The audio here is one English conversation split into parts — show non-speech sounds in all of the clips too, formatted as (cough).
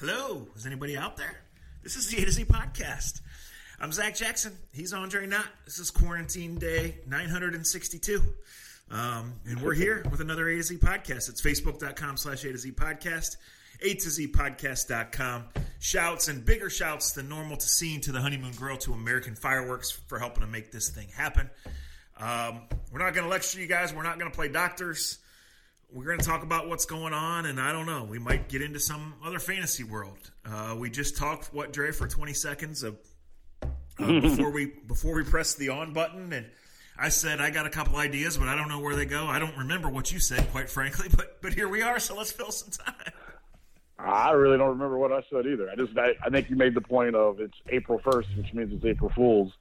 Hello, is anybody out there? This is the A to Z podcast. I'm Zach Jackson. He's Andre Knott. This is quarantine day 962. Um, and we're here with another A to Z podcast. It's facebook.com slash A to Z podcast, A to Z podcast.com. Shouts and bigger shouts than normal to Scene, to the Honeymoon Girl, to American Fireworks for helping to make this thing happen. Um, we're not going to lecture you guys. We're not going to play doctors we're going to talk about what's going on, and I don't know. We might get into some other fantasy world. Uh, we just talked what Dre for twenty seconds of uh, (laughs) before we before we press the on button, and I said I got a couple ideas, but I don't know where they go. I don't remember what you said, quite frankly. (laughs) But but here we are, so let's fill some time. I really don't remember what I said either. I just I, I think you made the point of it's April first, which means it's April Fools,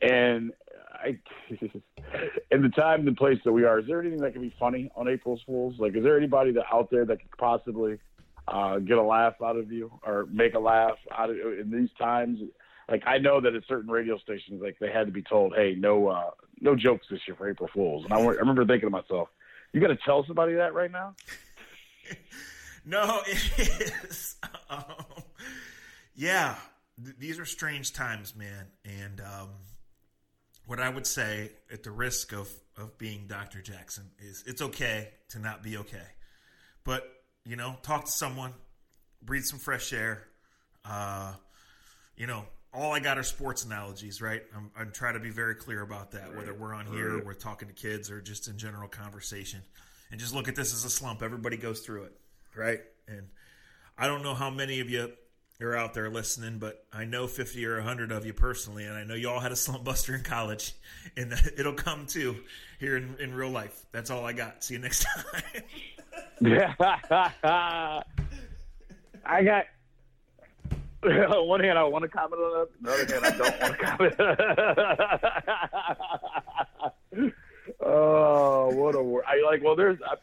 and I, (laughs) in the time and place that we are, is there anything that can be funny on April Fools? Like, is there anybody that out there that could possibly uh, get a laugh out of you or make a laugh out of in these times? Like, I know that at certain radio stations, like they had to be told, "Hey, no, uh, no jokes this year for April Fools." And I, I remember thinking to myself, "You got to tell somebody that right now." (laughs) no, it is. (laughs) Um, yeah, th- these are strange times, man, and. Um, what I would say, at the risk of, of being Dr. Jackson, is it's okay to not be okay. But, you know, talk to someone, breathe some fresh air. Uh, you know, all I got are sports analogies, right? I'm, I'm trying to be very clear about that, whether we're on here, or we're talking to kids, or just in general conversation. And just look at this as a slump. Everybody goes through it, right? And I don't know how many of you are out there listening, but I know 50 or 100 of you personally, and I know you all had a slump buster in college, and (laughs) it'll come too here in, in real life. That's all I got. See you next time. (laughs) (laughs) I got. On one hand, I want to comment on that. On the other hand, I don't want to comment. oh, what a word! I like. Well, there's I,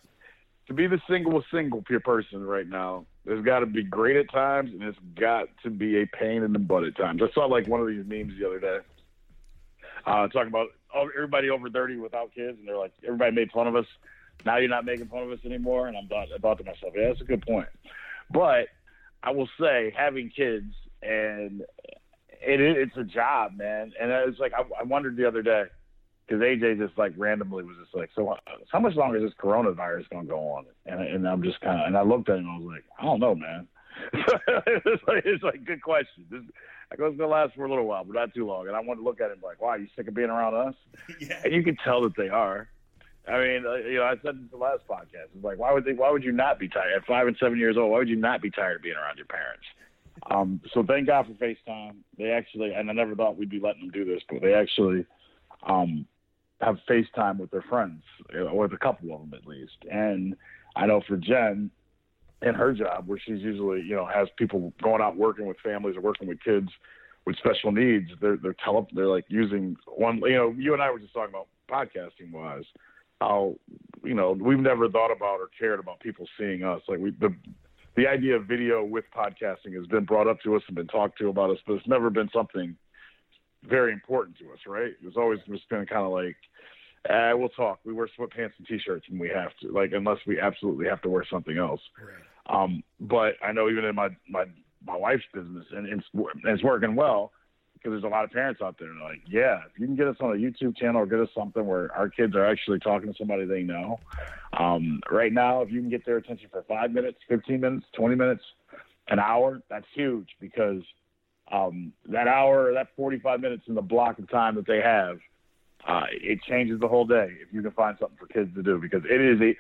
to be the single single peer person right now there's got to be great at times, and it's got to be a pain in the butt at times. I saw like one of these memes the other day, uh, talking about everybody over 30 without kids, and they're like, everybody made fun of us. Now you're not making fun of us anymore. And I'm thought, I thought to myself, yeah, that's a good point. But I will say, having kids and it, it's a job, man. And it's like I, I wondered the other day because AJ just like randomly was just like, so uh, how much longer is this coronavirus going to go on? And, and I'm just kind of, and I looked at him and I was like, I don't know, man. (laughs) it's like, it's like good question. This, I go, it's going to last for a little while, but not too long. And I wanted to look at him like, wow, you sick of being around us? (laughs) yeah. And you can tell that they are. I mean, uh, you know, I said in the last podcast, it's like, why would they, why would you not be tired at five and seven years old? Why would you not be tired of being around your parents? Um, so thank God for FaceTime. They actually, and I never thought we'd be letting them do this, but they actually, um, have FaceTime with their friends, or with a couple of them at least. And I know for Jen, in her job, where she's usually, you know, has people going out working with families or working with kids with special needs, they're they're tele- they're like using one. You know, you and I were just talking about podcasting wise, how you know we've never thought about or cared about people seeing us. Like we the the idea of video with podcasting has been brought up to us and been talked to about us, but it's never been something very important to us, right? It's always just been kind of like, eh, we'll talk. We wear sweatpants and t-shirts when we have to, like, unless we absolutely have to wear something else. Right. Um, but I know even in my my my wife's business, and it's and it's working well because there's a lot of parents out there and like, yeah, if you can get us on a YouTube channel or get us something where our kids are actually talking to somebody they know. Um, right now, if you can get their attention for five minutes, 15 minutes, 20 minutes, an hour, that's huge because um, that hour, that 45 minutes in the block of time that they have, uh, it changes the whole day if you can find something for kids to do because it is a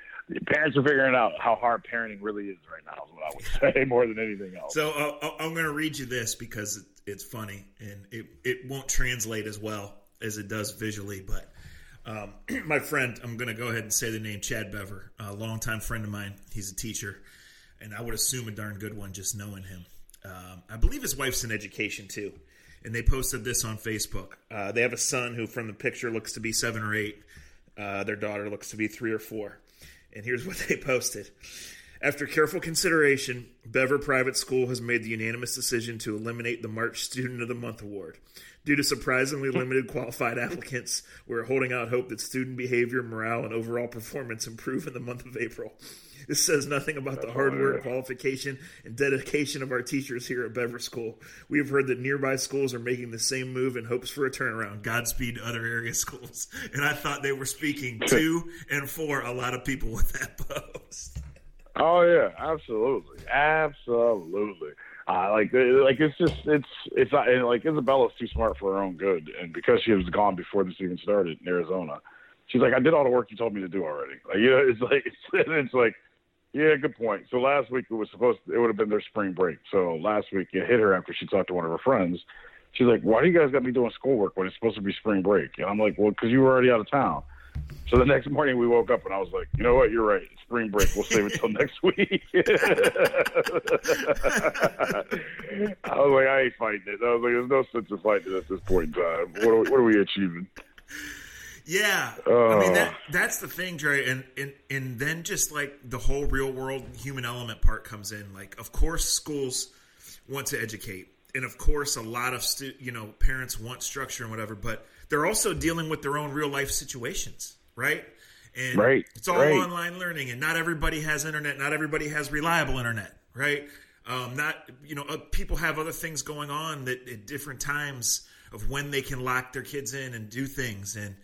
parents are figuring out how hard parenting really is right now is what I would (laughs) say more than anything else. So uh, I'm going to read you this because it's funny and it, it won't translate as well as it does visually, but um, (clears throat) my friend, I'm going to go ahead and say the name Chad Bever, a longtime friend of mine. He's a teacher, and I would assume a darn good one just knowing him. Um, I believe his wife's in education too, and they posted this on Facebook. Uh, they have a son who, from the picture, looks to be seven or eight. Uh, their daughter looks to be three or four. And here's (laughs) what they posted. After careful consideration, Bever Private School has made the unanimous decision to eliminate the March Student of the Month award. Due to surprisingly (laughs) limited qualified applicants, we're holding out hope that student behavior, morale, and overall performance improve in the month of April. This says nothing about the hard work, qualification, and dedication of our teachers here at Bever School. We have heard that nearby schools are making the same move in hopes for a turnaround. Godspeed to other area schools. (laughs) And I thought they were speaking to and for a lot of people with that (laughs) post. Oh yeah, absolutely, absolutely. Uh, like, like it's just it's it's not like Isabella's too smart for her own good, and because she was gone before this even started in Arizona, she's like, I did all the work you told me to do already. Like, you know, it's like (laughs) it's, it's like yeah, good point. So last week it was supposed to, it would have been their spring break. So last week it hit her after she talked to one of her friends. She's like, "Why do you guys got me doing schoolwork when it's supposed to be spring break?" And I'm like, "Well, because you were already out of town." So the next morning we woke up and I was like, "You know what? You're right. Spring break. We'll save it till next (laughs) week." I was like, "I ain't fighting it." I was like, "There's no sense of fighting it at this point in time. What are we, what are we achieving?" Yeah, I mean that oh. that's the thing, Dre, and, and and then just like the whole real world human element part comes in. Like, of course, schools want to educate, and of course, a lot of stu- you know parents want structure and whatever, but they're also dealing with their own real life situations, right? And right, it's all right. online learning, and not everybody has internet. Not everybody has reliable internet, right? Um, not you know uh, people have other things going on that at different times of when they can lock their kids in and do things and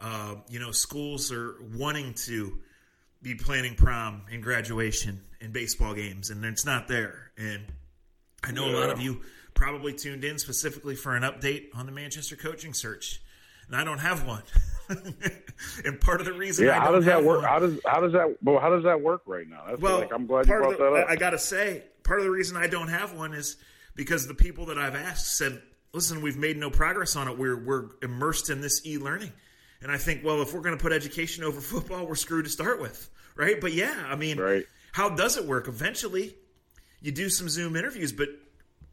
uh, you know, schools are wanting to be planning prom and graduation and baseball games, and it's not there. And I know yeah. a lot of you probably tuned in specifically for an update on the Manchester coaching search, and I don't have one. (laughs) and part of the reason, yeah, how does that work? One, how does how does that well, how does that work right now? That's well, like, I'm glad you brought the, that up. I got to say, part of the reason I don't have one is because the people that I've asked said, "Listen, we've made no progress on it. We're we're immersed in this e-learning." And I think, well, if we're going to put education over football, we're screwed to start with, right? But yeah, I mean, right. how does it work? Eventually, you do some Zoom interviews, but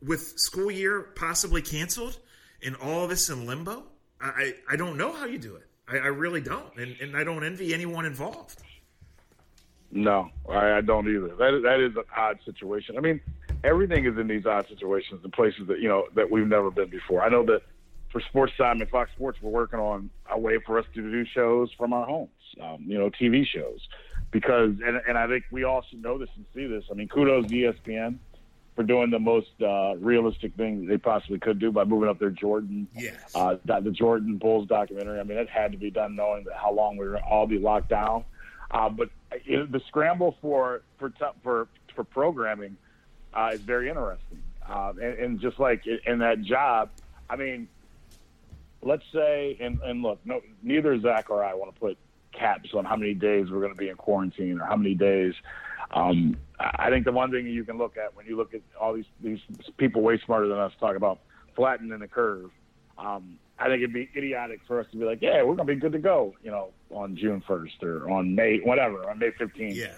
with school year possibly canceled and all this in limbo, I, I don't know how you do it. I, I really don't, and, and I don't envy anyone involved. No, I, I don't either. That that is an odd situation. I mean, everything is in these odd situations in places that you know that we've never been before. I know that for Sports Time and Fox Sports, we're working on a way for us to do shows from our homes, um, you know, TV shows. Because, and, and I think we all should know this and see this. I mean, kudos to ESPN for doing the most uh, realistic thing they possibly could do by moving up their Jordan, yes. uh, the Jordan Bulls documentary. I mean, it had to be done knowing that how long we were all be locked down. Uh, but you know, the scramble for for for for programming uh, is very interesting, uh, and, and just like in that job, I mean, let's say, and, and look, no, neither Zach or I want to put caps on how many days we're going to be in quarantine or how many days. Um, I think the one thing you can look at when you look at all these these people way smarter than us talk about flattening the curve. Um, I think it'd be idiotic for us to be like, yeah, we're going to be good to go, you know, on June 1st or on May, whatever, on May 15th. Yeah.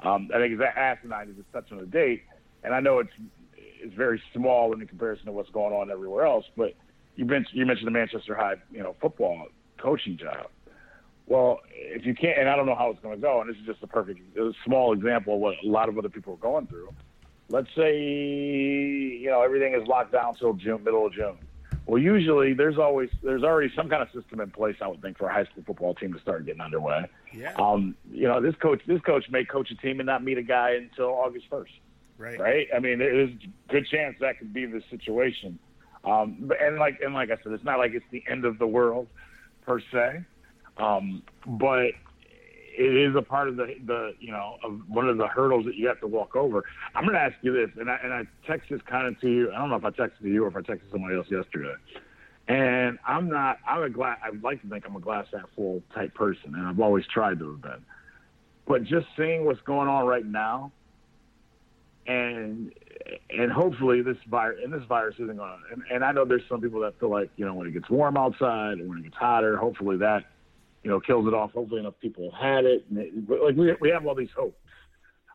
Um, I think it's asinine to just touch on a date. And I know it's, it's very small in comparison to what's going on everywhere else, but you mentioned you mentioned the Manchester High, you know, football coaching job. Well, if you can't, and I don't know how it's going to go, and this is just a perfect, a small example of what a lot of other people are going through. Let's say, you know, everything is locked down till June, middle of June. Well, usually there's always there's already some kind of system in place. I would think for a high school football team to start getting underway. Yeah. Um, you know, this coach this coach may coach a team and not meet a guy until August first. Right. Right. I mean, there's a good chance that could be the situation. Um, and like and like I said, it's not like it's the end of the world per se, um, but it is a part of the the you know of one of the hurdles that you have to walk over. I'm going to ask you this, and I and I text this kind of to you. I don't know if I texted to you or if I texted somebody else yesterday. And I'm not. I'm a glass. I'd like to think I'm a glass half full type person, and I've always tried to have been. But just seeing what's going on right now, and and hopefully this virus and this virus isn't going. And, and I know there's some people that feel like you know when it gets warm outside and when it gets hotter, hopefully that you know kills it off. Hopefully enough people had it. And it like we we have all these hopes,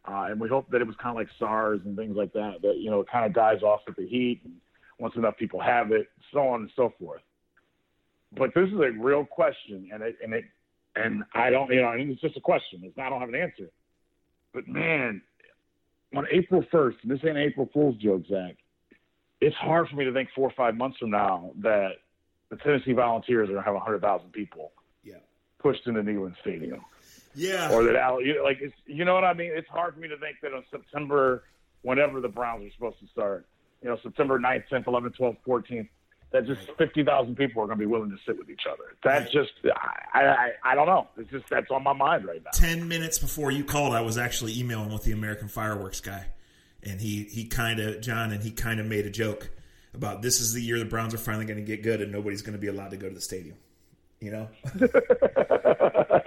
uh, and we hope that it was kind of like SARS and things like that. That you know it kind of dies off with the heat. And once enough people have it, so on and so forth. But this is a real question, and it and it and I don't you know I mean, it's just a question. It's not, I don't have an answer. But man, on April 1st, and this ain't April Fool's joke, Zach, it's hard for me to think four or five months from now that the Tennessee Volunteers are going to have 100,000 people. Pushed into Neyland Stadium. Yeah. Or that Al, you, like, it's, you know what I mean? It's hard for me to think that on September, whenever the Browns are supposed to start, you know, September 9th, 10th, 11th, 12th, 14th, that just 50,000 people are going to be willing to sit with each other. That's just, I, I, I don't know. It's just, that's on my mind right now. 10 minutes before you called, I was actually emailing with the American Fireworks guy. And he, he kind of, John, and he kind of made a joke about this is the year the Browns are finally going to get good and nobody's going to be allowed to go to the stadium. You know? (laughs)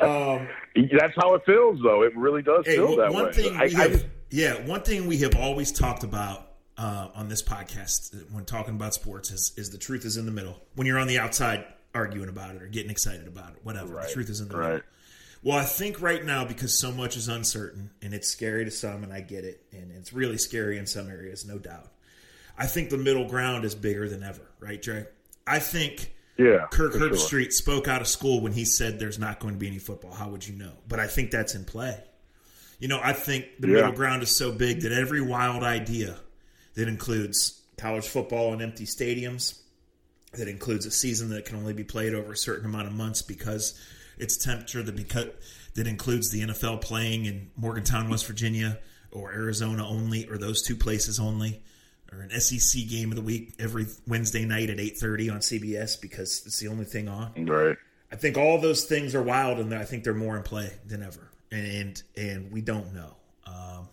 um, That's how it feels, though. It really does hey, feel that one way. Thing I, have, I, yeah, one thing we have always talked about uh, on this podcast when talking about sports is, is the truth is in the middle. When you're on the outside arguing about it or getting excited about it, whatever, right. the truth is in the right. middle. Well, I think right now because so much is uncertain and it's scary to some, and I get it, and it's really scary in some areas, no doubt. I think the middle ground is bigger than ever, right, Dre? I think yeah, Kirk Herbstreit sure. spoke out of school when he said there's not going to be any football. How would you know? But I think that's in play. You know, I think the yeah. middle ground is so big that every wild idea that includes college football in empty stadiums, that includes a season that can only be played over a certain amount of months because it's temperature that because that includes the NFL playing in Morgantown, West Virginia, or Arizona only, or those two places only or an SEC game of the week every Wednesday night at 8:30 on CBS because it's the only thing on. Right. I think all those things are wild, and I think they're more in play than ever, and and, and we don't know. Um,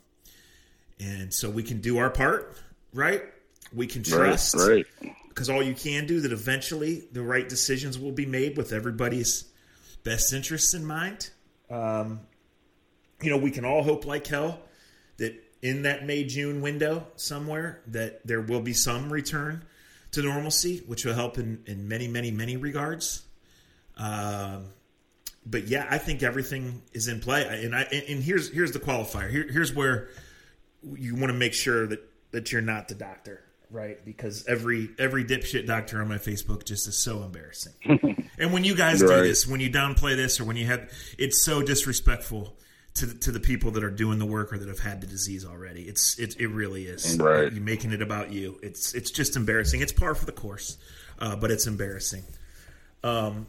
and so we can do our part, right? We can trust, right? Because all you can do that eventually the right decisions will be made with everybody's best interests in mind. Um, you know, we can all hope like hell that in that May June window somewhere that there will be some return to normalcy, which will help in, in many, many, many regards. Um, but yeah, I think everything is in play, and I and here's here's the qualifier. Here, here's where you want to make sure that that you're not the doctor, right? Because every every dipshit doctor on my Facebook just is so embarrassing. (laughs) and when you guys right. do this, when you downplay this, or when you have, it's so disrespectful to the, to the people that are doing the work or that have had the disease already. It's it, it really is. Right. You making it about you. It's it's just embarrassing. It's par for the course, uh, but it's embarrassing. Um,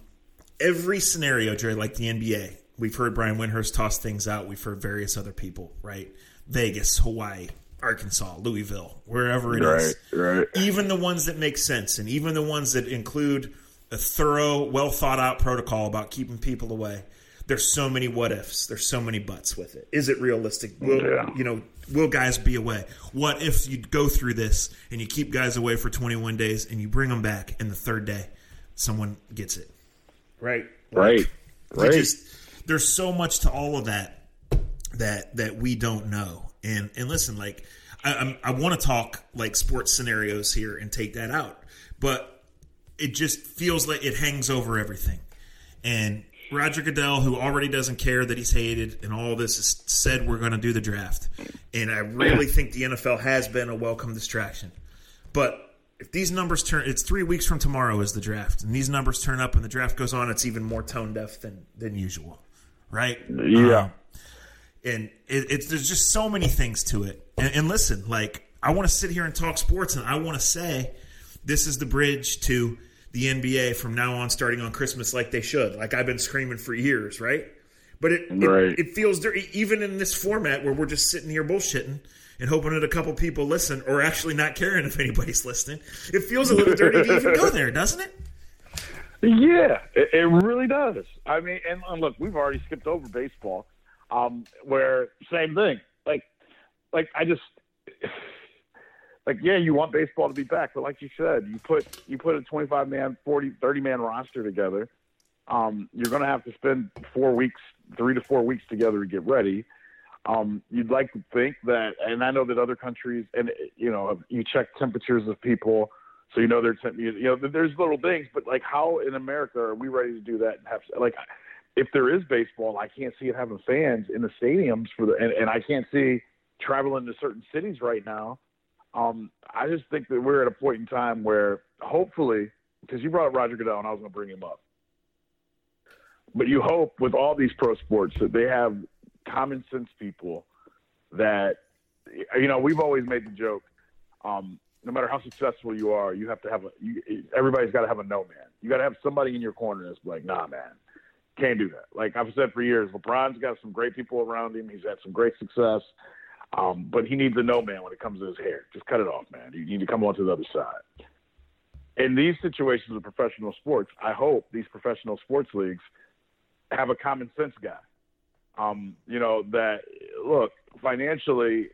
every scenario, Jerry, like the NBA, we've heard Brian Windhorst toss things out. We've heard various other people, right? Vegas, Hawaii, Arkansas, Louisville, wherever it right, is. Right. Even the ones that make sense, and even the ones that include a thorough, well thought out protocol about keeping people away there's so many what ifs. There's so many buts with it. Is it realistic? Will yeah. you know? Will guys be away? What if you go through this and you keep guys away for 21 days and you bring them back and the third day someone gets it? Right. Right. Right. Just, there's so much to all of that that that we don't know. And and listen, like I, I want to talk like sports scenarios here and take that out, but it just feels like it hangs over everything. And Roger Goodell, who already doesn't care that he's hated and all this, has said we're going to do the draft. And I really think the NFL has been a welcome distraction. But if these numbers turn, it's three weeks from tomorrow is the draft, and these numbers turn up and the draft goes on, it's even more tone deaf than than usual, right? Yeah. Um, and it, it's there's just so many things to it. And, and listen, like I want to sit here and talk sports, and I want to say this is the bridge to the NBA from now on, starting on Christmas, like they should. Like I've been screaming for years, right? But it right. it, it, feels dirty, even in this format where we're just sitting here bullshitting and hoping that a couple people listen, or actually not caring if anybody's listening. It feels a little dirty to even go (laughs) there, doesn't it? Yeah, it, it really does. I mean, and, and, look, we've already skipped over baseball, um, where same thing. Like, like I just like yeah, you want baseball to be back, but like you said, you put you put a 25 man, 40, 30 man roster together. Um, you're going to have to spend four weeks, three to four weeks together to get ready. Um, you'd like to think that, and I know that other countries, and you know, you check temperatures of people, so you know there's you know there's little things, but like how in America are we ready to do that and have like if there is baseball, I can't see it having fans in the stadiums for the, and, and I can't see traveling to certain cities right now um, I just think that we're at a point in time where hopefully, because you brought up Roger Goodell and I was going to bring him up, but you hope with all these pro sports that they have common sense people that, you know, we've always made the joke. Um, no matter how successful you are, you have to have a. You, everybody's got to have a no man. You got to have somebody in your corner that's like, nah, man, Can't do that. Like I've said for years, LeBron's got some great people around him. He's had some great success. Um, but he needs a no man when it comes to his hair. Just cut it off, man. You need to come on to the other side. In these situations of professional sports, I hope these professional sports leagues have a common sense guy. Um, you know, that look, financially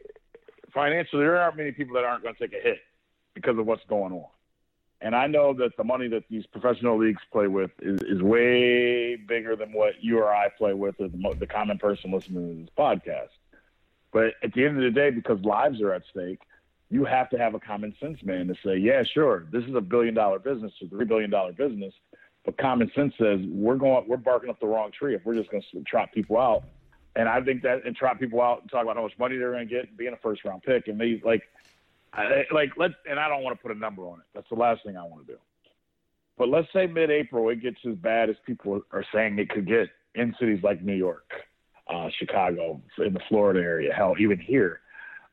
financially there aren't many people that aren't going to take a hit because of what's going on. And I know that the money that these professional leagues play with is, is way bigger than what you or I play with, or the, the common person listening to this podcast. But at the end of the day, because lives are at stake, you have to have a common sense man to say, yeah, sure, this is a billion dollar business, a three billion dollar business, but common sense says we're going, we're barking up the wrong tree if we're just going to trot people out. And I think that and trot people out and talk about how much money they're going to get, being a first round pick, and they like I, like let and I don't want to put a number on it. That's the last thing I want to do. But let's say mid-April it gets as bad as people are saying it could get in cities like New York, uh, Chicago, in the Florida area, hell, even here.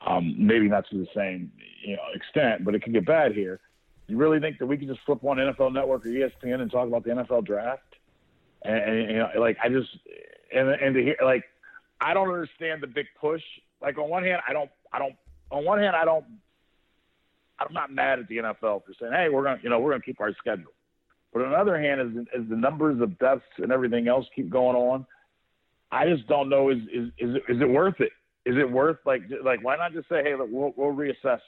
Um, maybe not to the same you know extent, but it could get bad here. You really think that we could just flip on NFL Network or ESPN and talk about the NFL draft? And, and you know, like I just and and to hear like I don't understand the big push. Like on one hand, I don't I don't on one hand I don't I'm not mad at the NFL for saying, hey, we're gonna, you know, we're gonna keep our schedule. But on the other hand, as, as the numbers of deaths and everything else keep going on, I just don't know is is is it, is it worth it? Is it worth like like why not just say, hey, look, we'll we'll reassess,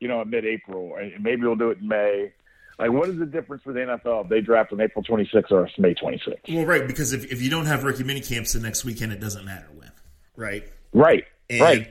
you know, in mid-April, and maybe we'll do it in May. Like, what is the difference for the NFL if they draft on April 26th or May 26th? Well, right, because if, if you don't have rookie mini camps the next weekend, it doesn't matter when, right? Right, and right.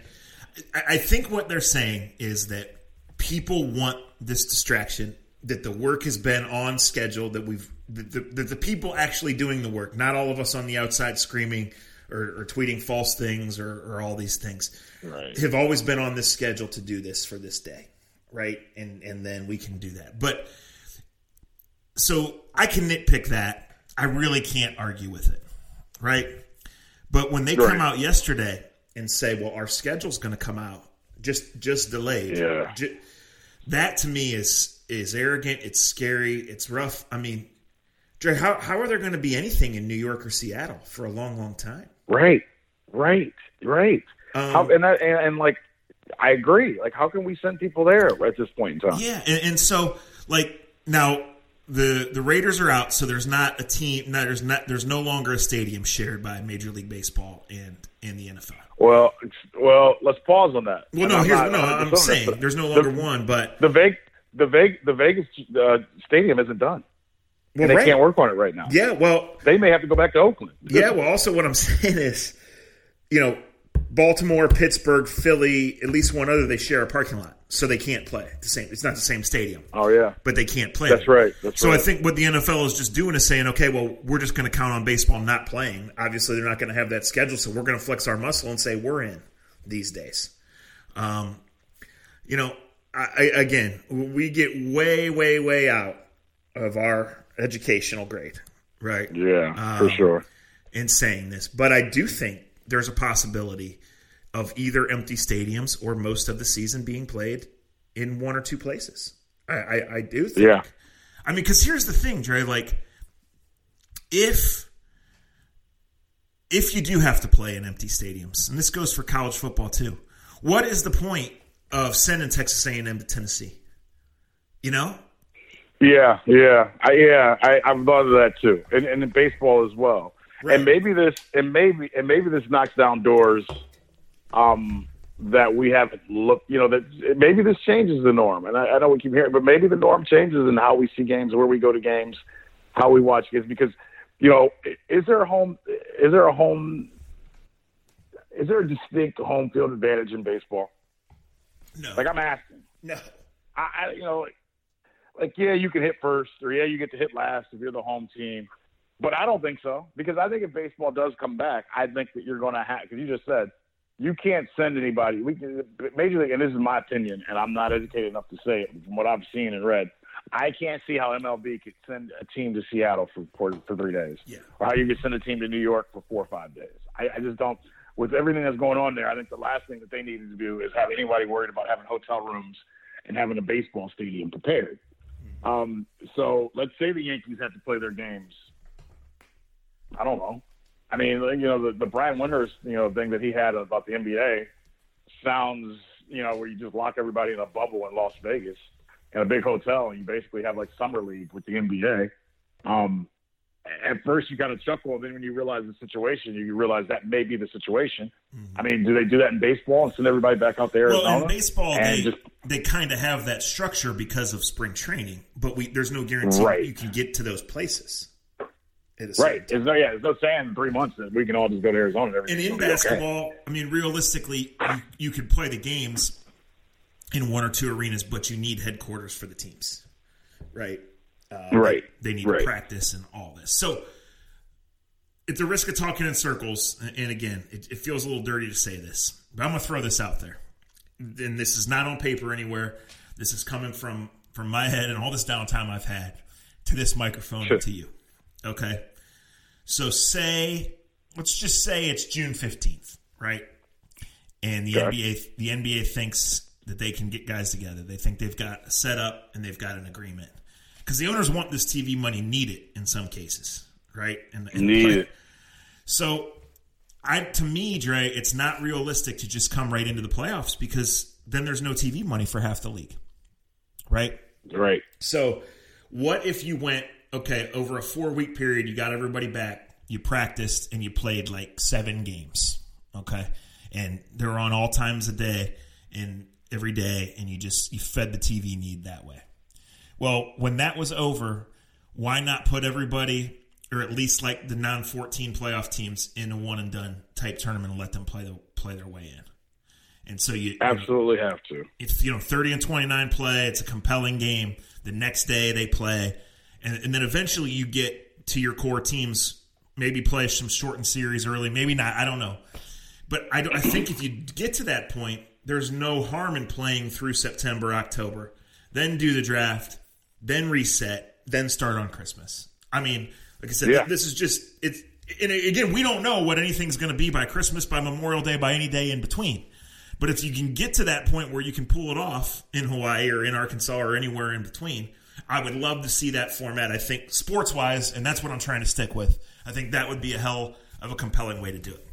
I think what they're saying is that people want this distraction that the work has been on schedule that we've that the, the, the, people actually doing the work not all of us on the outside screaming or, or tweeting false things or, or all these things right. have always been on this schedule to do this for this day right? And and then we can do that. But so i can nitpick that. I really can't argue with it right? But when they right. come out yesterday and say well our schedule's going to come out just just delayed yeah that to me is is arrogant. It's scary. It's rough. I mean, Dre, how how are there going to be anything in New York or Seattle for a long, long time? Right, right, right. Um, how, and, that, and and like, I agree. Like, how can we send people there at this point in time? Yeah, and, and so like now the the Raiders are out, so there's not a team. No, there's not. There's no longer a stadium shared by Major League Baseball and and the NFL. Well, well, let's pause on that. Well, no, I'm here's not, no. I'm saying there's no longer the, one, but the Vegas, the Vegas, the Vegas uh, stadium isn't done. Well, and they right. can't work on it right now. Yeah, well, they may have to go back to Oakland. yeah, well, also what I'm (laughs) saying is, you know, Baltimore, Pittsburgh, Philly, at least one other, they share a parking lot, so they can't play the same. It's not the same stadium. Oh yeah, but they can't play. That's right. That's so right. I think what the NFL is just doing is saying, okay, well, we're just going to count on baseball not playing. Obviously, they're not going to have that schedule, so we're going to flex our muscle and say we're in these days. Um, you know, I, I, again, we get way, way, way out of our educational grade, right? Yeah, um, for sure. In saying this, but I do think there's a possibility of either empty stadiums or most of the season being played in one or two places. I, I, I do think. Yeah. I mean, because here's the thing, Dre. Like, if if you do have to play in empty stadiums, and this goes for college football too, what is the point of sending Texas A&M to Tennessee? You know? Yeah, yeah, I, yeah. I, I've thought of that too, and, and in baseball as well. Right. And maybe this, and maybe, and maybe this knocks down doors um, that we haven't looked. You know, that maybe this changes the norm. And I, I know we keep hearing, but maybe the norm changes in how we see games, where we go to games, how we watch games. Because, you know, is there a home? Is there a home? Is there a distinct home field advantage in baseball? No. Like I'm asking. No. I, I you know, like yeah, you can hit first, or yeah, you get to hit last if you're the home team. But I don't think so because I think if baseball does come back, I think that you're going to have because you just said you can't send anybody. We can, Major League, and this is my opinion, and I'm not educated enough to say it from what I've seen and read. I can't see how MLB could send a team to Seattle for for, for three days, yeah. or how you could send a team to New York for four or five days. I, I just don't. With everything that's going on there, I think the last thing that they needed to do is have anybody worried about having hotel rooms and having a baseball stadium prepared. Um, so let's say the Yankees have to play their games I don't know. I mean, you know, the, the Brian Windhorst, you know, thing that he had about the NBA sounds, you know, where you just lock everybody in a bubble in Las Vegas in a big hotel and you basically have like summer league with the NBA. Um, at first you kind of chuckle, and then when you realize the situation, you realize that may be the situation. Mm-hmm. I mean, do they do that in baseball and send everybody back out there? Well, in baseball, they just, they kind of have that structure because of spring training, but we there's no guarantee right. you can get to those places. Right. There's no, yeah, there's no saying in three months that we can all just go to Arizona. And, and in basketball, okay. I mean, realistically, you, you could play the games in one or two arenas, but you need headquarters for the teams, right? Uh, right. They, they need right. to practice and all this. So it's a risk of talking in circles. And again, it, it feels a little dirty to say this, but I'm going to throw this out there. And this is not on paper anywhere. This is coming from from my head and all this downtime I've had to this microphone sure. to you. Okay. So say, let's just say it's June 15th, right? And the. NBA, the NBA thinks that they can get guys together. They think they've got a setup and they've got an agreement because the owners want this TV money, need it in some cases, right? And, and need play. it. So, I to me, Dre, it's not realistic to just come right into the playoffs because then there's no TV money for half the league, right? Right. So, what if you went okay over a four week period? You got everybody back, you practiced, and you played like seven games, okay, and they're on all times a day and every day, and you just you fed the TV need that way. Well, when that was over, why not put everybody, or at least like the non 14 playoff teams, in a one and done type tournament and let them play the play their way in? And so you absolutely you know, have to. It's you know 30 and 29 play. It's a compelling game. The next day they play, and, and then eventually you get to your core teams. Maybe play some shortened series early. Maybe not. I don't know. But I, I think if you get to that point, there's no harm in playing through September, October, then do the draft, then reset, then start on Christmas. I mean, like I said, yeah. this is just it's. And again, we don't know what anything's going to be by Christmas, by Memorial Day, by any day in between. But if you can get to that point where you can pull it off in Hawaii or in Arkansas or anywhere in between, I would love to see that format. I think sports wise, and that's what I'm trying to stick with. I think that would be a hell of a compelling way to do it.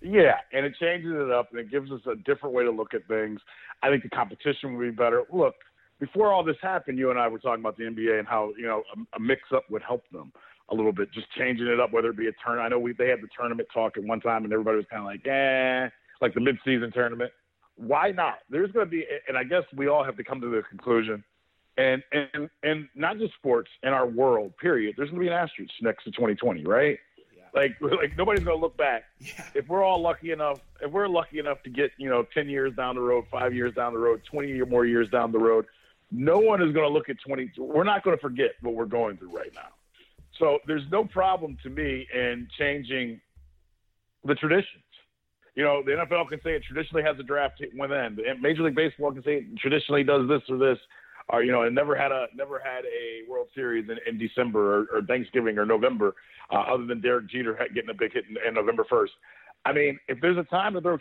Yeah, and it changes it up and it gives us a different way to look at things. I think the competition would be better. Look, before all this happened, you and I were talking about the NBA and how you know a, a mix-up would help them a little bit, just changing it up, whether it be a turn. I know we they had the tournament talk at one time, and everybody was kind of like, eh, like the mid-season tournament. Why not? There's going to be, and I guess we all have to come to the conclusion, and and and not just sports in our world. Period. There's going to be an asterisk next to 2020, right? Like, (laughs) like nobody's gonna look back. Yeah. If we're all lucky enough, if we're lucky enough to get, you know, ten years down the road, five years down the road, twenty or more years down the road, no one is going to look at 20. We're not going to forget what we're going through right now. So there's no problem to me in changing the traditions. You know, the NFL can say it traditionally has a draft within. Major League Baseball can say it traditionally does this or this, or you know, it never had a never had a World Series in, in December or, or, Thanksgiving or November, uh, other than Derek Jeter getting a big hit in, in November 1st. I mean, if there's a time to throw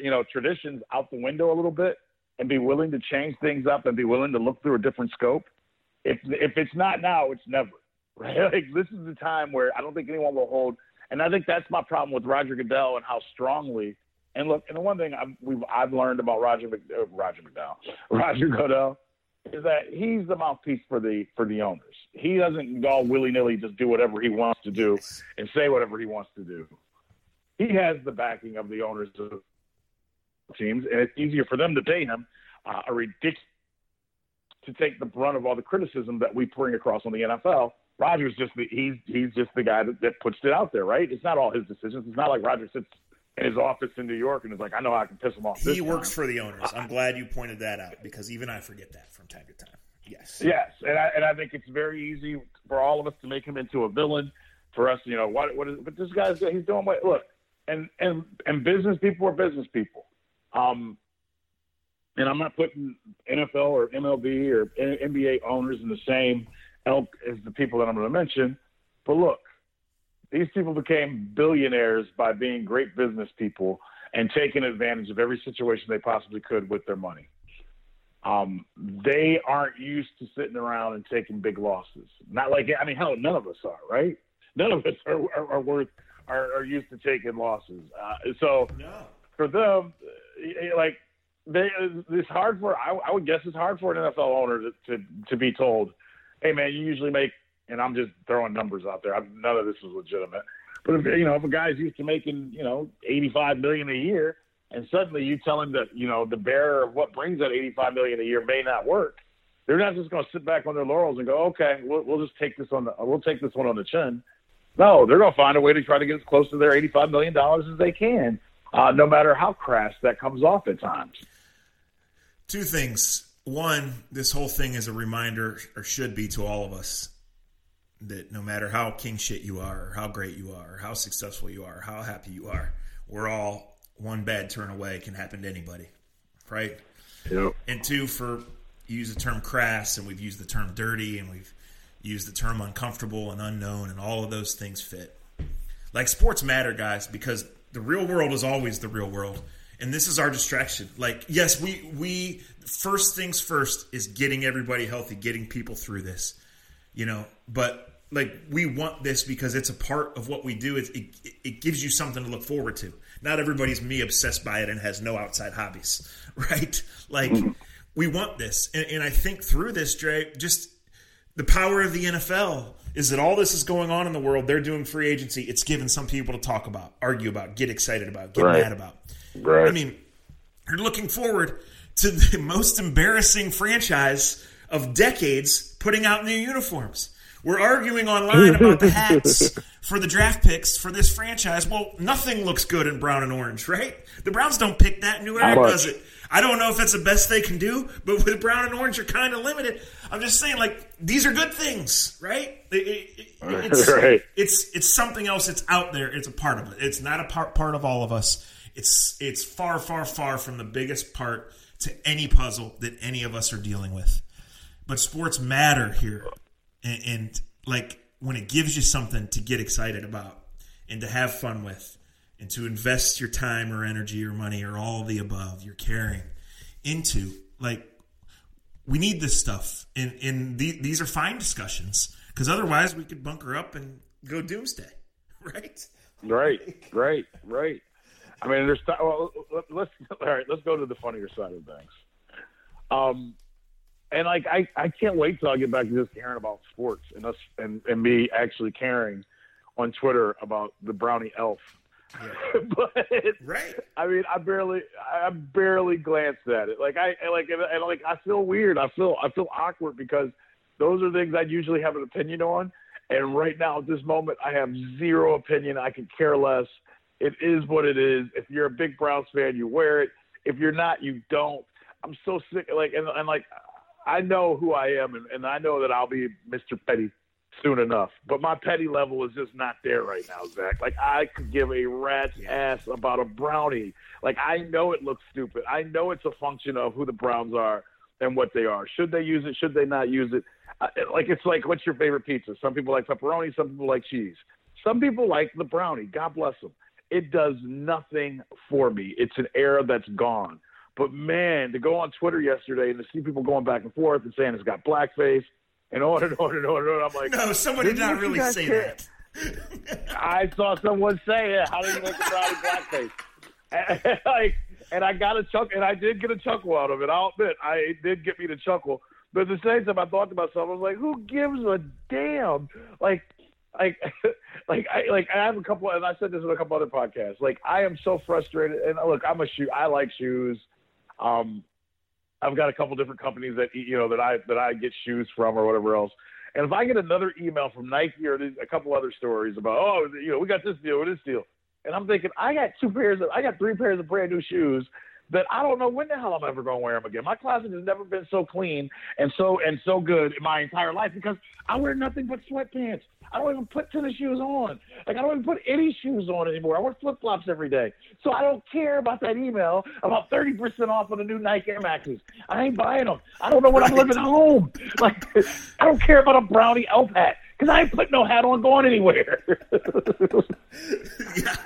you know traditions out the window a little bit, and be willing to change things up and be willing to look through a different scope. If if it's not now, it's never. (laughs) Right? Like this is the time where I don't think anyone will hold. And I think that's my problem with Roger Goodell and how strongly. And look, and the one thing I've we've I've learned about Roger uh, Roger McDowell, (laughs) Roger Goodell, is that he's the mouthpiece for the for the owners. He doesn't go willy nilly just do whatever he wants to do and say whatever he wants to do. He has the backing of the owners of teams, and it's easier for them to pay him uh, a ridiculous to take the brunt of all the criticism that we bring across on the NFL. Roger's just the, he's he's just the guy that, that puts it out there, right? It's not all his decisions. It's not like Roger sits in his office in New York and is like, I know how I can piss him off. He works time. for the owners. I'm (laughs) glad you pointed that out because even I forget that from time to time. Yes. Yes, and I and I think it's very easy for all of us to make him into a villain. For us, you know, what what is? But this guy's he's doing what? Look, and and and business people are business people. Um, and I'm not putting NFL or MLB or NBA owners in the same elk as the people that I'm going to mention. But look, these people became billionaires by being great business people and taking advantage of every situation they possibly could with their money. Um, they aren't used to sitting around and taking big losses. Not like I mean, hell, none of us are, right? none of us are, are, are worth are, are used to taking losses. Uh, so No. for them, like they, it's hard for I, I would guess it's hard for an NFL owner to, to to be told, hey man, you usually make, and I'm just throwing numbers out there. I'm, none of this is legitimate, but if you know if a guy's used to making you know 85 million a year, and suddenly you tell him that you know the bearer of what brings that 85 million a year may not work. They're not just going to sit back on their laurels and go, okay, we'll, we'll just take this on the we'll take this one on the chin. No, they're going to find a way to try to get as close to their 85 million dollars as they can, uh, no matter how crass that comes off at times. Two things. One, this whole thing is a reminder, or should be to all of us, that no matter how king shit you are, or how great you are, or how successful you are, or how happy you are, we're all one bad turn away can happen to anybody, right? Yep. And two, for you use the term crass, and we've used the term dirty, and we've used the term uncomfortable and unknown, and all of those things fit. Like sports matter, guys, because the real world is always the real world, and this is our distraction. Like, yes, we we first things first is getting everybody healthy, getting people through this, you know. But like, we want this because it's a part of what we do. It it, it gives you something to look forward to. Not everybody's me obsessed by it and has no outside hobbies, (laughs) right? Like, mm-hmm. we want this, and, and I think through this, Dre, just the power of the NFL is that all this is going on in the world. They're doing free agency. It's given some people to talk about, argue about, get excited about, get Right. mad about. Right. I mean, you're looking forward to the (laughs) most embarrassing franchise of decades putting out new uniforms. We're arguing online about the hats (laughs) for the draft picks for this franchise. Well, nothing looks good in brown and orange, right? The Browns don't pick that. New Era does it. I don't know if that's the best they can do, but with brown and orange, you're kind of limited. I'm just saying, like these are good things, right? It- it- it- it's, (laughs) Right. it's it's something else. It's out there. It's a part of it. It's not a part part of all of us. It's it's far far far from the biggest part to any puzzle that any of us are dealing with. But sports matter here, and, and like when it gives you something to get excited about and to have fun with, and to invest your time or energy or money or all the above, you're caring into like we need this stuff, and and the, these are fine discussions because otherwise we could bunker up and go doomsday, (laughs) right? Right, right, right. I mean, there's well, let- let's all right. Let's go to the funnier side of things. Um, and like I, I can't wait till I get back to just caring about sports and us and and me actually caring on Twitter about the brownie elf. (laughs) but Right. I mean, I barely, I barely glanced at it. Like I, like, and, and like, I feel weird. I feel, I feel awkward because those are things I'd usually have an opinion on. And right now, at this moment, I have zero opinion. I could care less. It is what it is. If you're a big Browns fan, you wear it. If you're not, you don't. I'm so sick. Like, and, and like, I know who I am, and, and I know that I'll be Mr. Petty soon enough. But my petty level is just not there right now, Zach. Like I could give a rat's ass about a brownie. Like I know it looks stupid. I know it's a function of who the Browns are and what they are. Should they use it? Should they not use it? Uh, like it's like, what's your favorite pizza? Some people like pepperoni. Some people like cheese. Some people like the brownie. God bless them. It does nothing for me. It's an era that's gone. But man, to go on Twitter yesterday and to see people going back and forth and saying it's got blackface and on and on and on and on, I'm like, No, somebody did not really say that. (laughs) I saw someone say it. How do you make a brownie blackface? And, (laughs) like, and I got a chuckle, and I did get a chuckle out of it. I'll admit, I it did get me to chuckle. But at the same time, I thought to myself, I was like, "Who gives a damn?" Like, like, (laughs) like, I like. I have a couple, and I said this in a couple other podcasts. Like, I am so frustrated. And look, I'm a shoe. I like shoes. Um, I've got a couple different companies that you know that I that I get shoes from or whatever else. And if I get another email from Nike or a couple other stories about, oh, you know, we got this deal or this deal, and I'm thinking, I got two pairs of, I got three pairs of brand new shoes that I don't know when the hell I'm ever going to wear them again. My closet has never been so clean and so and so good in my entire life because I wear nothing but sweatpants. I don't even put tennis shoes on. Like I don't even put any shoes on anymore. I wear flip flops every day. So I don't care about that email about thirty percent off on the new Nike Air Maxes. I ain't buying them. I don't know when I'm living at home. (laughs) Like I don't care about a brownie elf hat because I ain't putting no hat on going anywhere. (laughs) (laughs) yeah.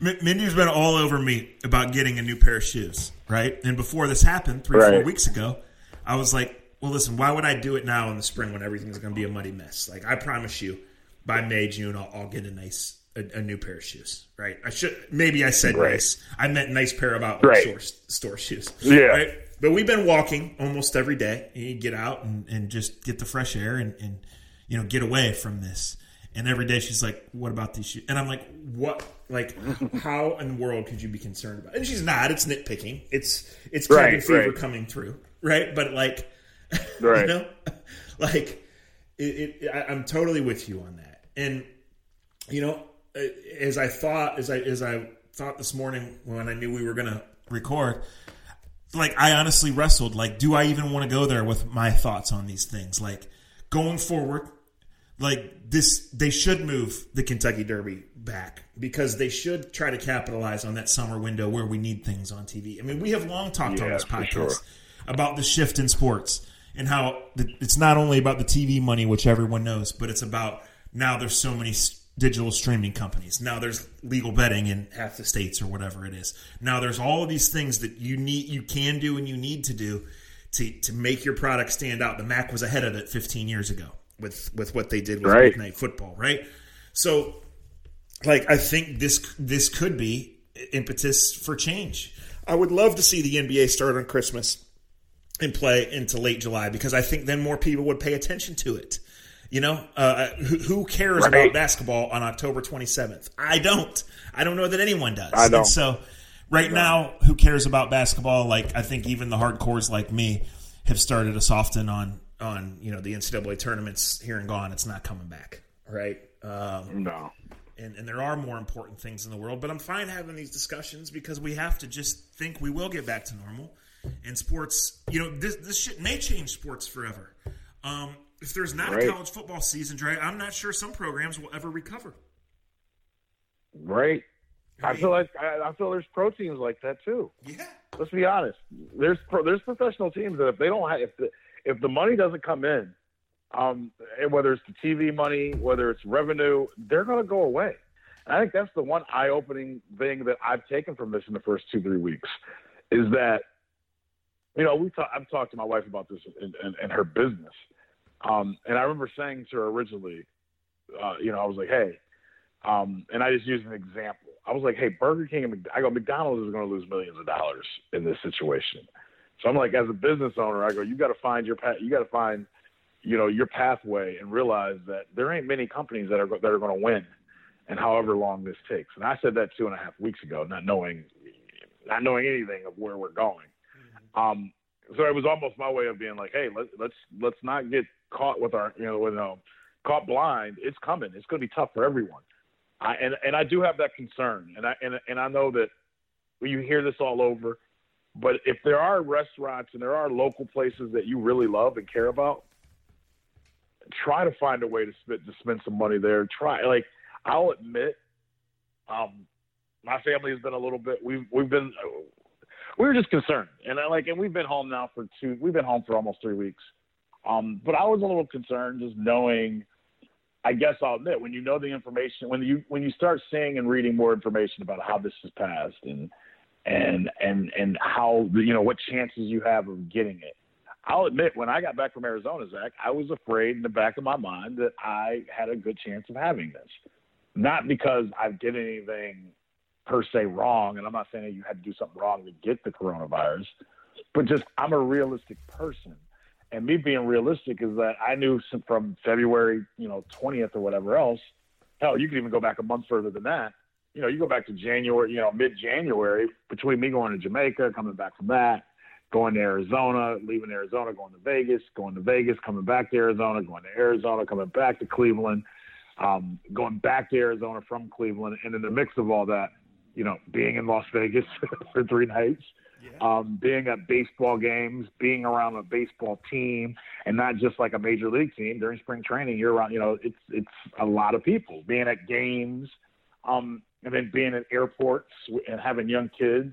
Mi- Mindy's been all over me about getting a new pair of shoes, right? And before this happened, three, four weeks ago, I was like, well, listen, why would I do it now in the spring when everything's going to be a muddy mess? Like, I promise you, by May June I'll, I'll get a nice a, a, new pair of shoes. Right? I should maybe I said Right. nice. I meant nice pair of outlet Right. store, store shoes. Yeah. Right? But we've been walking almost every day. And you get out and, and just get the fresh air and, and you know get away from this. And every day she's like, "What about these shoes?" And I'm like, "What? Like, (laughs) how in the world could you be concerned about?" And she's not. It's nitpicking. It's it's cabin Right, fever right. coming through, right? But like, (laughs) Right. you know, (laughs) like it, it, I, I'm totally with you on that. And you know, uh, as I thought, as I as I thought this morning when I knew we were gonna record, like I honestly wrestled. Like, do I even want to go there with my thoughts on these things? Like going forward, like this, they should move the Kentucky Derby back because they should try to capitalize on that summer window where we need things on TV. I mean, we have long talked on this podcast sure. about the shift in sports and how it's not only about the TV money, which everyone knows, but it's about now there's so many digital streaming companies. Now there's legal betting in half the states or whatever it is. Now there's all of these things that you need, you can do, and you need to do to to make your product stand out. The MAC was ahead of it 15 years ago with with what they did with Right. Night Football, right? So, like, I think this this could be impetus for change. I would love to see the NBA start on Christmas and play into late July because I think then more people would pay attention to it. You know, uh, who, who cares Right. about basketball on October 27th? I don't. I don't know that anyone does. I don't. And so, right now, who cares about basketball? Like, I think even the hardcores like me have started to soften on on you know the NCAA tournaments here and gone. It's not coming back, right? Um, No. and, and there are more important things in the world. But I'm fine having these discussions because we have to just think we will get back to normal. And sports, you know, this this shit may change sports forever. Um, if there's not a college football season, Dre, I'm not sure some programs will ever recover. Right. I feel like I, I feel there's pro teams like that too. Yeah, Let's be honest. There's pro, there's professional teams that if they don't have if the if the money doesn't come in, um, and whether it's the TV money, whether it's revenue, they're going to go away. And I think that's the one eye-opening thing that I've taken from this in the first two three weeks, is that you know we talk, I've talked to my wife about this in, in, in her business, um, and I remember saying to her originally, uh, you know, I was like, hey, um, and I just used an example. I was like, hey, Burger King and I go, McDonald's is going to lose millions of dollars in this situation. So I'm like, as a business owner, I go, you got to find your path. You got to find, you know, your pathway and realize that there ain't many companies that are that are going to win, and however long this takes. And I said that two and a half weeks ago, not knowing, not knowing anything of where we're going. Um, so it was almost my way of being like, hey, let's let's let's not get caught with our, you know, with um, caught blind. It's coming. It's going to be tough for everyone. I, and and I do have that concern, and I and and I know that you hear this all over. But if there are restaurants and there are local places that you really love and care about, try to find a way to spend to spend some money there. Try like I'll admit, um, my family has been a little bit. We've we've been we were just concerned, and I like and we've been home now for two. We've been home for almost three weeks. Um, but I was a little concerned just knowing. I guess I'll admit when you know the information, when you when you start seeing and reading more information about how this has passed and and and and how you know what chances you have of getting it. I'll admit when I got back from Arizona, Zach, I was afraid in the back of my mind that I had a good chance of having this. Not because I did anything per se wrong, and I'm not saying that you had to do something wrong to get the coronavirus, but just I'm a realistic person. And me being realistic is that I knew from February, you know, 20th or whatever else. Hell, you could even go back a month further than that. You know, you go back to January, you know, mid-January, between me going to Jamaica, coming back from that, going to Arizona, leaving Arizona, going to Vegas, going to Vegas, coming back to Arizona, going to Arizona, coming back to Cleveland, um, going back to Arizona from Cleveland, and in the mix of all that, you know, being in Las Vegas (laughs) for three nights, um, being at baseball games, being around a baseball team, and not just like a major league team during spring training. You're around, you know, it's it's a lot of people being at games, um, and then being at airports and having young kids.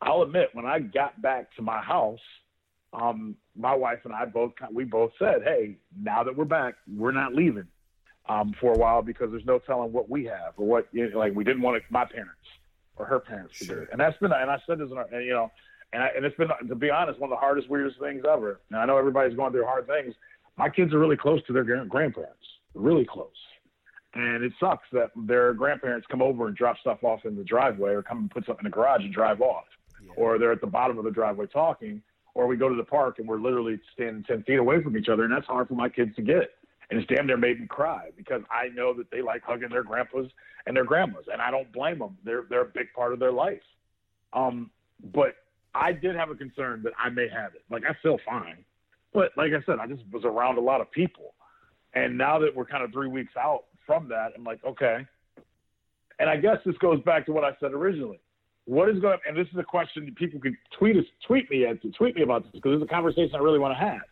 I'll admit, when I got back to my house, um, my wife and I both we both said, "Hey, now that we're back, we're not leaving um, for a while because there's no telling what we have or what you know, like we didn't want it, my parents or her parents to do. And that's been and I said this in our, and, you know, and I, and it's been to be honest one of the hardest, weirdest things ever. And I know everybody's going through hard things. My kids are really close to their grandparents, really close. And it sucks that their grandparents come over and drop stuff off in the driveway, or come and put something in the garage and drive off, Yeah. or they're at the bottom of the driveway talking, or we go to the park and we're literally standing ten feet away from each other, and that's hard for my kids to get. And it's damn near made me cry because I know that they like hugging their grandpas and their grandmas, and I don't blame them. They're they're a big part of their life. Um, but I did have a concern that I may have it. Like I feel fine, but like I said, I just was around a lot of people, and now that we're kind of three weeks out from that, I'm like, okay. And I guess this goes back to what I said originally. What is going? And this is a question that people can tweet us, tweet me at, tweet me about this because it's a conversation I really want to have.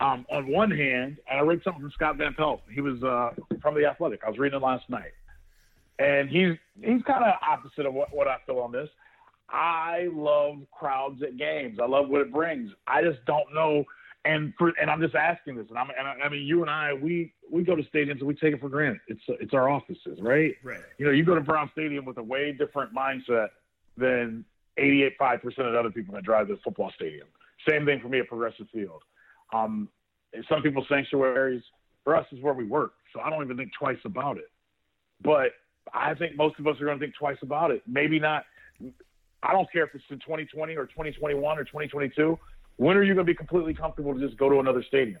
Um, on one hand, and I read something from Scott Van Pelt. He was uh, from the Athletic. I was reading it last night, and he's he's kind of opposite of what, what I feel on this. I love crowds at games. I love what it brings. I just don't know. And for and I'm just asking this. And I'm and I, I mean, you and I, we we go to stadiums and we take it for granted. It's it's our offices, right? Right. You know, you go to Brown Stadium with a way different mindset than 88.5 percent of the other people that drive this football stadium. Same thing for me at Progressive Field. Um, some people's sanctuaries. For us, is where we work, so I don't even think twice about it. But I think most of us are going to think twice about it. Maybe not. I don't care if it's in 2020 or 2021 or 2022. When are you going to be completely comfortable to just go to another stadium?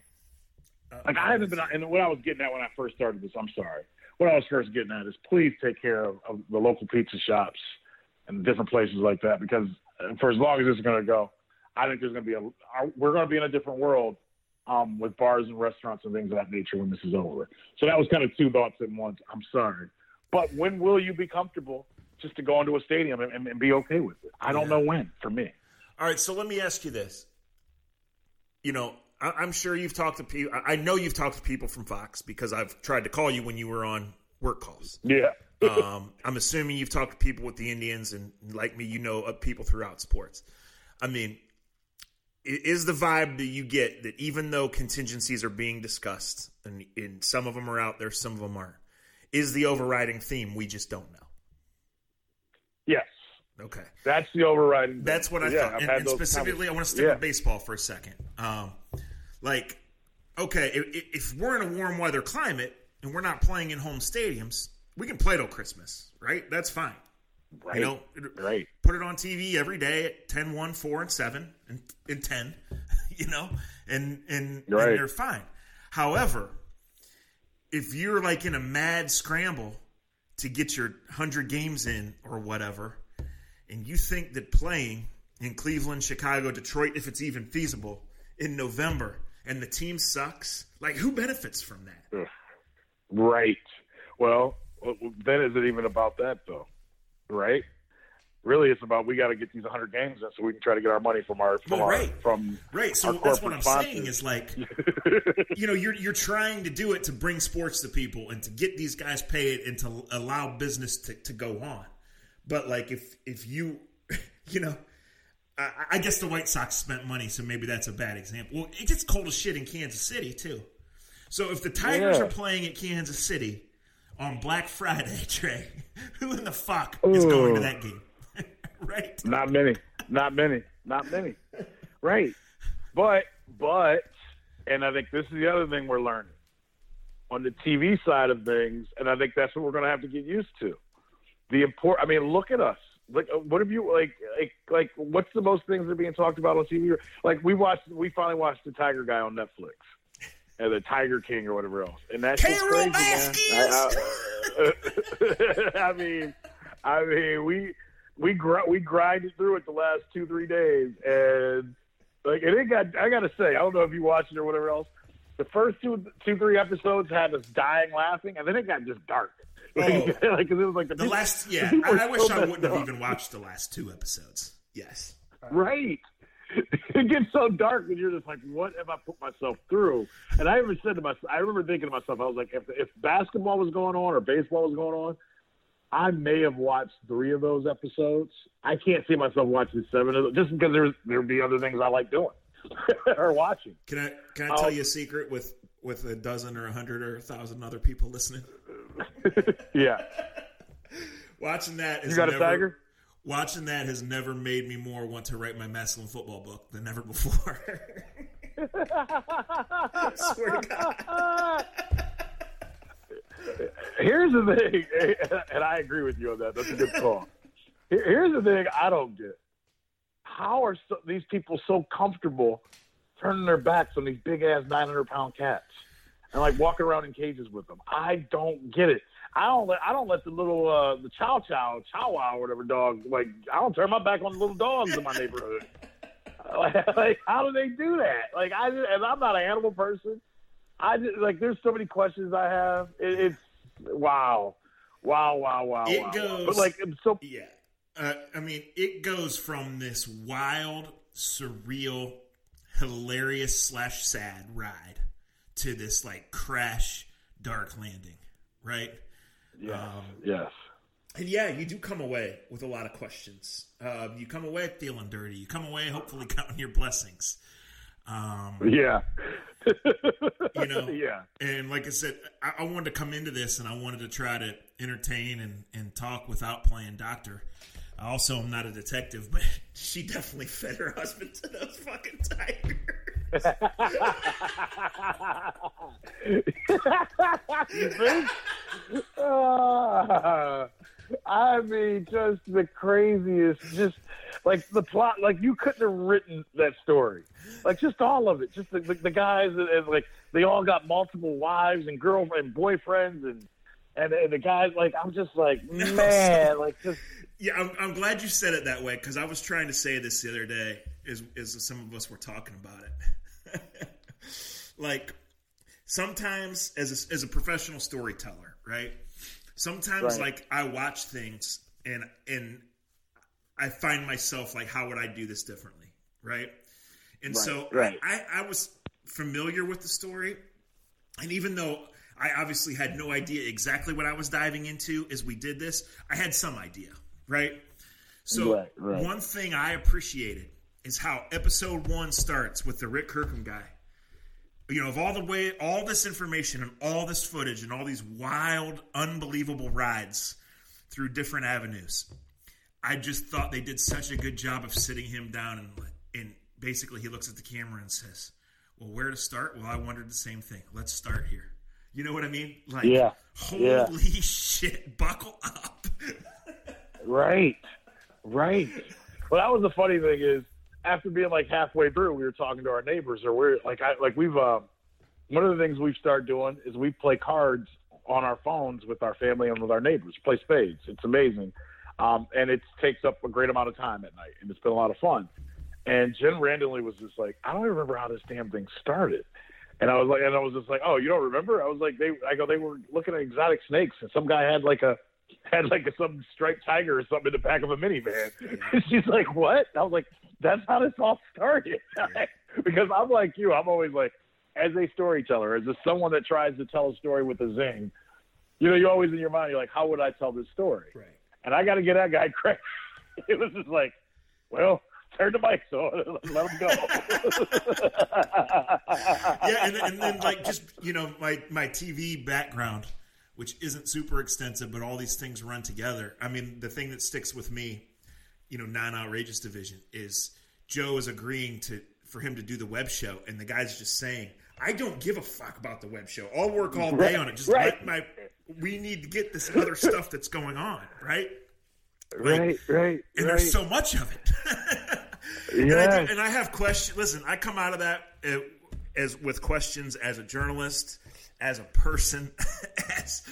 Uh, Like I haven't been, and what I was getting at when I first started this, I'm sorry. What I was first getting at is please take care of, of the local pizza shops and different places like that because uh, for as long as this is going to go, I think there's going to be a, our- we're going to be in a different world um, with bars and restaurants and things of that nature when this is over. So that was kind of two thoughts at once. I'm sorry, but when will you be comfortable just to go into a stadium and, and, and be okay with it? I don't Yeah. know when. For me, All right, so let me ask you this. You know, I, I'm sure you've talked to people. I know you've talked to people from Fox because I've tried to call you when you were on work calls. yeah, (laughs) Um, I'm assuming you've talked to people with the Indians, and like me, you know people throughout sports. I mean, is the vibe that you get that even though contingencies are being discussed, and, and some of them are out there, some of them aren't, is the overriding theme we just don't know? yes, Okay. that's the overriding. thing. That's what I Yeah, thought. And, and specifically, I want to stick Yeah. with baseball for a second. Um, like, okay, if, if we're in a warm weather climate and we're not playing in home stadiums, we can play till Christmas, right? That's fine. Right. You know, right. put it on TV every day at 10, 1, 4, and 7, and, and 10, (laughs) you know, and, and, Right. and they're fine. However, if you're like in a mad scramble to get your 100 games in or whatever, and you think that playing in Cleveland, Chicago, Detroit, if it's even feasible, in November, and the team sucks, like who benefits from that? Right. Well, well, then is it even about that though? Right. Really, it's about we got to get these 100 games in so we can try to get our money from our from Well, our right. from Right. So our that's what I'm corporate saying sponsors. is like, (laughs) you know, you're you're trying to do it to bring sports to people and to get these guys paid and to allow business to, to go on. But like, if if you, (laughs) you know, I, I guess the White Sox spent money, so maybe that's a bad example. Well, it gets cold as shit in Kansas City too. So if the Tigers Yeah. are playing at Kansas City on Black Friday, (laughs) Trey, who in the fuck is going to that game? (laughs) right. Not many. Not many. Not many. Right. But but and I think this is the other thing we're learning. On the TV side of things, and I think that's what we're gonna have to get used to. The import I mean, look at us. Like uh, what have you like like like what's the most things that are being talked about on TV? Like we watched we finally watched the Tiger guy on Netflix. And the Tiger King or whatever else. And that's crazy, man. I, I, (laughs) I mean I mean we we gr- we grinded through it the last two three days, and like and it got. I gotta say, I don't know if you watched it or whatever else. The first two two three episodes had us dying laughing, and then it got just dark. (laughs) Like, Oh. (laughs) like it was like the, The last, (laughs) yeah, I, I wish so I wouldn't have up. even watched the last two episodes. Yes. right. It gets so dark, and you're just like, "What have I put myself through?" And I even said to myself, I remember thinking to myself, I was like, "If if basketball was going on or baseball was going on, I may have watched three of those episodes. I can't see myself watching seven of them, just because there's there'd be other things I like doing or watching." Can I can I I'll- tell you a secret with with a dozen or a hundred or a thousand other people listening? (laughs) Yeah, Watching that is you got never, a tiger. Watching that has never made me more want to write my masculine football book than ever before. (laughs) I swear to God. Here's the thing, and I agree with you on that. That's a good call. Here's the thing I don't get. How are so, these people so comfortable turning their backs on these big ass 900 pound cats and like walking around in cages with them? I don't get it. I don't let I don't let the little uh, the chow chow chow wow whatever dog like I don't turn my back on the little dogs in my neighborhood. (laughs) like, like, how do they do that? Like I and I'm not an animal person. I just, like there's so many questions I have. It, it's wow, wow, wow, wow. It wow, goes, wow. but like so. Yeah, uh, I mean, it goes from this wild, surreal, hilarious slash sad ride to this like crash, dark landing, right? Yeah. Um, yes. And yeah, you do come away with a lot of questions. Uh, you come away feeling dirty. You come away hopefully counting your blessings. Um, yeah. you know. (laughs) Yeah. And like I said, I, I, wanted to come into this and I wanted to try to entertain and, and talk without playing doctor. I also am not a detective, but (laughs) she definitely fed her husband to those fucking tigers. you think? Uh, I mean, just the craziest. Just like the plot, like you couldn't have written that story. Like just all of it. Just the, the, the guys, and like they all got multiple wives and girlfriend, boyfriends, and and, and the guys. Like I'm just like, (laughs) man, like just. Yeah, I'm, I'm glad you said it that way because I was trying to say this the other day as, as some of us were talking about it. (laughs) like sometimes as a, as a professional storyteller, right? Sometimes right. like I watch things and and I find myself like, how would I do this differently, right? And right, so right. I, I was familiar with the story, and even though I obviously had no idea exactly what I was diving into as we did this, I had some idea, right? So right, right. one thing I appreciated is how episode one starts with the Rick Kirkham guy you know, of all the way, all this information and all this footage and all these wild, unbelievable rides through different avenues, I just thought they did such a good job of sitting him down and, and basically he looks at the camera and says, "Well, where to start?" Well, I wondered the same thing. Let's start here. You know what I mean? Like, yeah, holy yeah. (laughs) shit, buckle up. Right, right. Well, that was the funny thing is after being like halfway through, we were talking to our neighbors, or we're like, I like we've uh, one of the things we've started doing is we play cards on our phones with our family and with our neighbors. Play spades. It's amazing, um, and it takes up a great amount of time at night, and it's been a lot of fun. And Jen randomly was just like, I don't even remember how this damn thing started. And I was like, and I was just like, oh, you don't remember? I was like, they, I go, they were looking at exotic snakes, and some guy had like a (laughs) had like a, some striped tiger or something in the back of a minivan. (laughs) She's like, what? I was like, that's how this all started. because I'm like you, I'm always like, as a storyteller, as a someone that tries to tell a story with a zing, you know, you're always in your mind, you're like, how would I tell this story? Right. And I got to get that guy (laughs) credit. It was just like, well, turn the mics on, let him go. yeah, and, and then like just you know my my TV background, which isn't super extensive, but all these things run together. I mean, the thing that sticks with me you know non outrageous division is Joe is agreeing to for him to do the web show, and the guy's just saying, "I don't give a fuck about the web show. I'll work all day on it. Just right. let my we need to get this other stuff that's going on, right?" Like, right, right, and right. there's so much of it. yeah. (laughs) and, I, and I have questions. Listen, I come out of that uh, as with questions as a journalist, as a person, (laughs) as,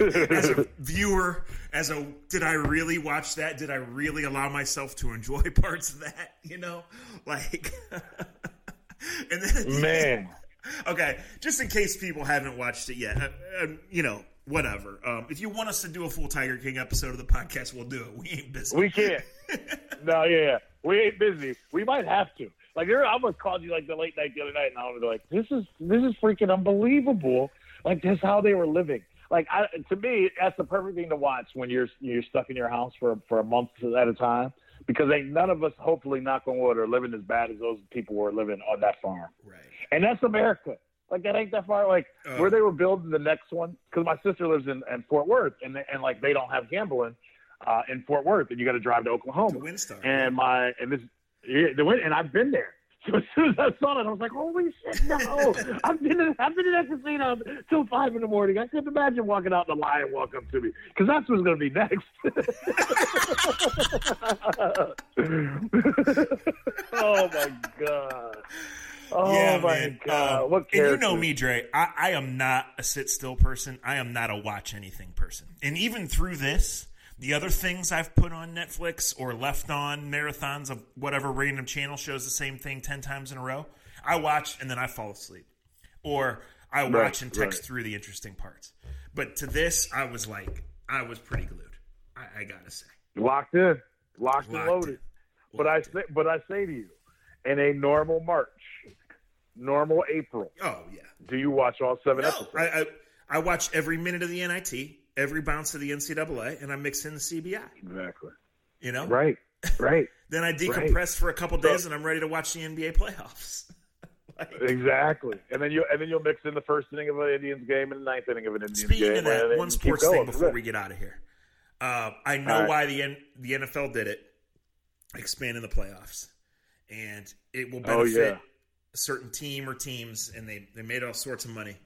as a viewer, as a did I really watch that? Did I really allow myself to enjoy (laughs) parts of that? You know, like, (laughs) and then man, okay, just in case people haven't watched it yet, uh, uh, you know, whatever. Um, if you want us to do a full Tiger King episode of the podcast, we'll do it. We ain't busy. We can't. no, yeah, we ain't busy. We might have to. Like I almost called you like the late night the other night, and I was like, "This is this is freaking unbelievable!" Like that's how they were living. Like I, to me, that's the perfect thing to watch when you're you're stuck in your house for for a month at a time, because ain't none of us, hopefully, knock on wood, are living as bad as those people were living on that farm. Right. And that's America. Like that ain't that far. Like uh, where they were building the next one, because my sister lives in, in Fort Worth, and they, and like they don't have gambling uh, in Fort Worth, and you got to drive to Oklahoma. The WinStar. And my and this yeah, the win, and I've been there. (laughs) So as soon as I saw it, I was like, "Holy shit, no! (laughs) I've been in, I've been in that casino till five in the morning. I couldn't imagine walking out in the line and walk up to me because that's what's going to be next." (laughs) oh my god! Oh yeah, my man. god! Um, what and you know me, Dre. I, I am not a sit still person. I am not a watch anything person. And even through this, the other things I've put on Netflix or left on marathons of whatever random channel shows the same thing ten times in a row, I watch and then I fall asleep, or I watch Right, and text right. through the interesting parts. But to this, I was like, I was pretty glued. I, I gotta say, locked in, locked, and loaded. in. But I Locked say, but I say to you, in a normal March, normal April, oh yeah. do you watch all seven No, episodes? I, I I watch every minute of the NIT, every bounce of the NCAA, and I mix in the CBI. Exactly. You know, Right. Right. (laughs) then I decompress for a couple days, and I'm ready to watch the NBA playoffs. (laughs) Like, exactly. And then you and then you'll mix in the first inning of an Indians game and the ninth inning of an Indians speaking game. of that, one sports thing before we get out of here. Uh, I know right. why the N- the NFL did it, expanding the playoffs, and it will Oh, benefit yeah. a certain team or teams, and they they made all sorts of money.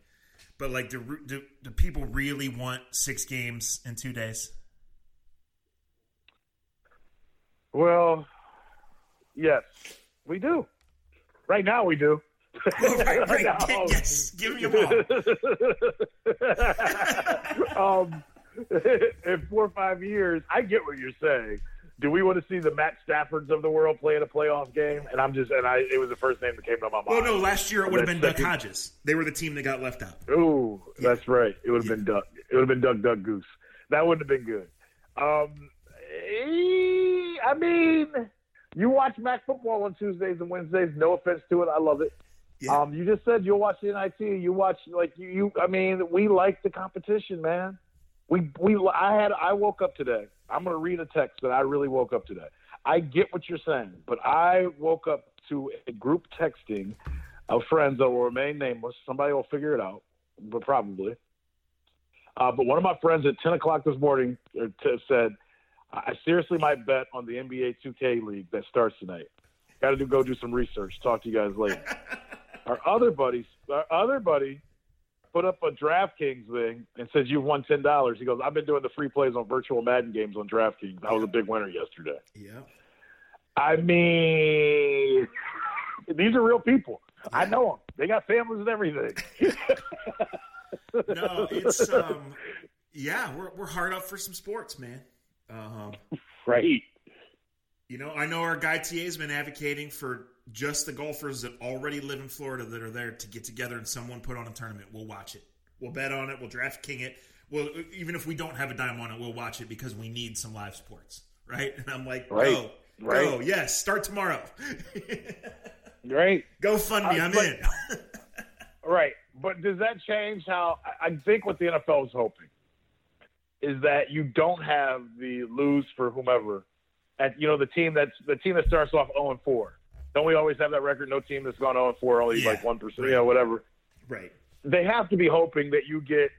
But like, do, do do people really want six games in two days? Well, yes, we do. Right now, we do. right, right. (laughs) now. Yes, give me all. (laughs) um, (laughs) in four or five years, I get what you're saying. Do we want to see the Matt Staffords of the world play in a playoff game? And I'm just, and I, it was the first name that came to my mind. Well, no, last year it would have been Duck Hodges. They were the team that got left out. Ooh, that's right. It would have been Duck. It would have been Duck, Duck, Goose. That wouldn't have been good. Um, eh, I mean, you watch MAC football on Tuesdays and Wednesdays. No offense to it, I love it. Yeah. Um, you just said you'll watch the NIT. You watch like you, you. I mean, we like the competition, man. We we. I had. I woke up today. I'm gonna read a text that I really woke up to today. I get what you're saying, but I woke up to a group texting of friends that will remain nameless. Somebody will figure it out, but probably. Uh, but one of my friends at 10 o'clock this morning uh, t- said, I seriously might bet on the NBA 2K League that starts tonight. Got to do go do some research. Talk to you guys later. (laughs) our other buddies, our other buddy, put up a DraftKings thing and says you've won ten dollars. He goes, I've been doing the free plays on virtual Madden games on DraftKings. I was a big winner yesterday. Yeah. I mean, (laughs) these are real people. I know them. They got families and everything. No, it's (laughs) um, yeah, we're we're hard up for some sports, man. Um, right. you know, I know our guy TA has been advocating for just the golfers that already live in Florida that are there to get together and someone put on a tournament. We'll watch it. We'll bet on it. We'll draft king it. Well, even if we don't have a dime on it, we'll watch it because we need some live sports, right? And I'm like, Right. go, Right. go, yes, start tomorrow. (laughs) Right. go fund me, Uh, I'm but- in. (laughs) Right. But does that change how I I think what the NFL is hoping is that you don't have the lose for whomever at you know the team that's the team that starts off 0 and 4. Don't we always have that record? No team that's gone 0 and 4, only Yeah, like one percent, right. you know, whatever. right. They have to be hoping that you get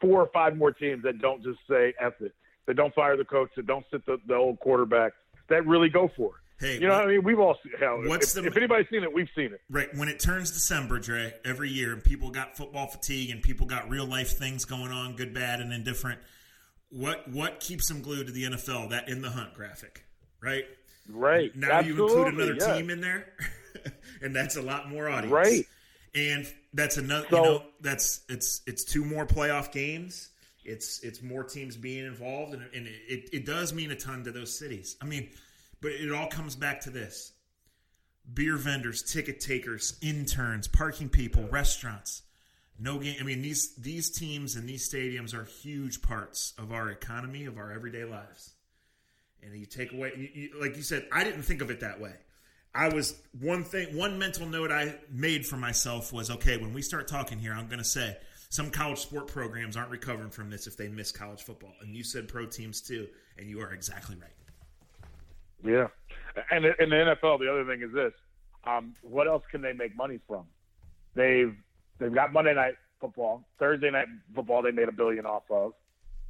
four or five more teams that don't just say F it, that don't fire the coach, that don't sit the, the old quarterback, that really go for it. Hey, You know what I mean? We've all seen hell. What's if, the- if anybody's seen it, we've seen it. Right when it turns December, Dre, every year, and people got football fatigue, and people got real life things going on, good, bad, and indifferent. What what keeps them glued to the NFL? That in the hunt graphic, right? Right. Now you include another yeah. team in there, (laughs) and that's a lot more audience, Right. And that's another. So- you know, that's it's it's two more playoff games. It's it's more teams being involved, and, and it, it does mean a ton to those cities. I mean, but it all comes back to this: beer vendors, ticket takers, interns, parking people, restaurants. No game. I mean these these teams and these stadiums are huge parts of our economy, of our everyday lives. And you take away, you, you, like you said, I didn't think of it that way. I was one thing, one mental note I made for myself was okay. When we start talking here, I'm going to say some college sport programs aren't recovering from this if they miss college football, and you said pro teams too, and you are exactly right. Yeah, and in the NFL, the other thing is this: um, what else can they make money from? They've they've got Monday night football, Thursday night football. They made a billion off of.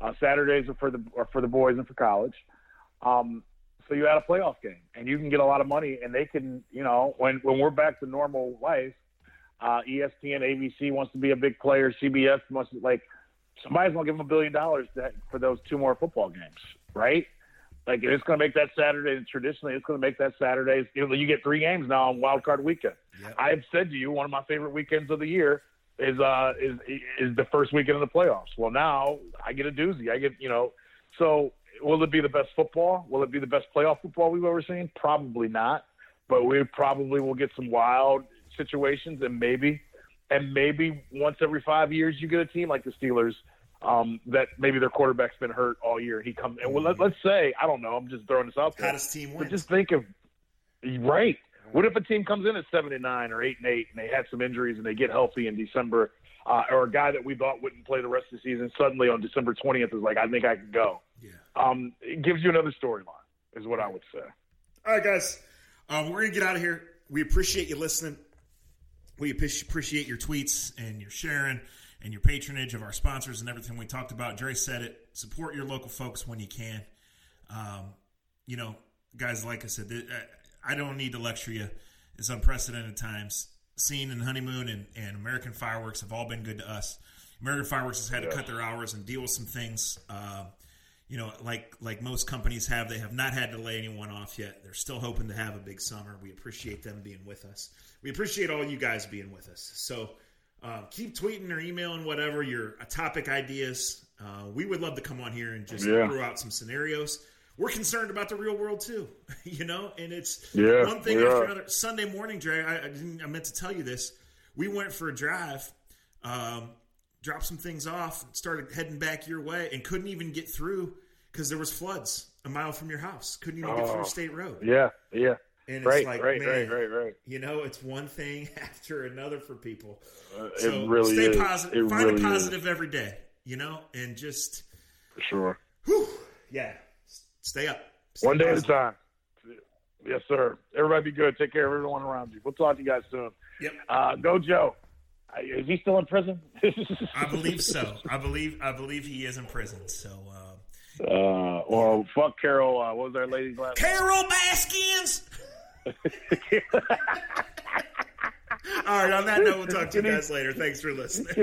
Uh, Saturdays are for the are for the boys and for college. Um, So you add a playoff game, and you can get a lot of money, and they can, you know, when when we're back to normal life, uh, ESPN, ABC wants to be a big player, CBS must like somebody's gonna give them a billion dollars for those two more football games, right? Like it's going to make that Saturday. Traditionally, it's going to make that Saturday. You, know, you get three games now on Wild Card Weekend. Yep. I have said to you, one of my favorite weekends of the year is uh is is the first weekend of the playoffs. Well, now I get a doozy. I get you know. So will it be the best football? Will it be the best playoff football we've ever seen? Probably not. But we probably will get some wild situations, and maybe, and maybe once every five years you get a team like the Steelers um, that maybe their quarterback's been hurt all year. He comes and well, let, us say I don't know. I'm just throwing this out there. Hottest team wins. But just think of right. What if a team comes in at seven and nine or eight and eight, and they had some injuries and they get healthy in December, uh, or a guy that we thought wouldn't play the rest of the season suddenly on December twentieth is like, I think I can go. Um, it gives you another storyline, is what I would say. All right, guys, um, we're gonna get out of here. We appreciate you listening. We appreciate your tweets and your sharing and your patronage of our sponsors and everything we talked about. Jerry said it. Support your local folks when you can. Um, you know, guys, like I said, I don't need to lecture you. It's unprecedented times. Scene and Honeymoon and, and American Fireworks have all been good to us. American Fireworks has had to cut their hours and deal with some things. Uh, you know, like like most companies have, they have not had to lay anyone off yet. They're still hoping to have a big summer. We appreciate them being with us. We appreciate all you guys being with us. So uh, keep tweeting or emailing whatever your uh, topic ideas. Uh, we would love to come on here and just yeah. throw out some scenarios. We're concerned about the real world too, (laughs) you know, and it's yeah, one thing after another. Sunday morning, Dre, I, I, I, meant to tell you this. We went for a drive, um, dropped some things off, started heading back your way, and couldn't even get through because there was floods a mile from your house. Couldn't even oh, get through oh. state road. Yeah, yeah. And right, it's like, right, man, right, right, right. You know, it's one thing (laughs) after another for people. Uh, so it really stay is. positive. It Find really a positive is. every day, you know, and just. For sure. Whew, yeah. Stay up. Stay one day positive. at a time. Yes, sir. Everybody be good. Take care of everyone around you. We'll talk to you guys soon. Yep. Uh, go, Joe. Is he still in prison? (laughs) I believe so. I believe I believe he is in prison. So. Uh, uh, well, fuck Carol. Uh, what was our lady's last? Carol Baskins. (laughs) All right. On that note, we'll talk to you guys later. Thanks for listening.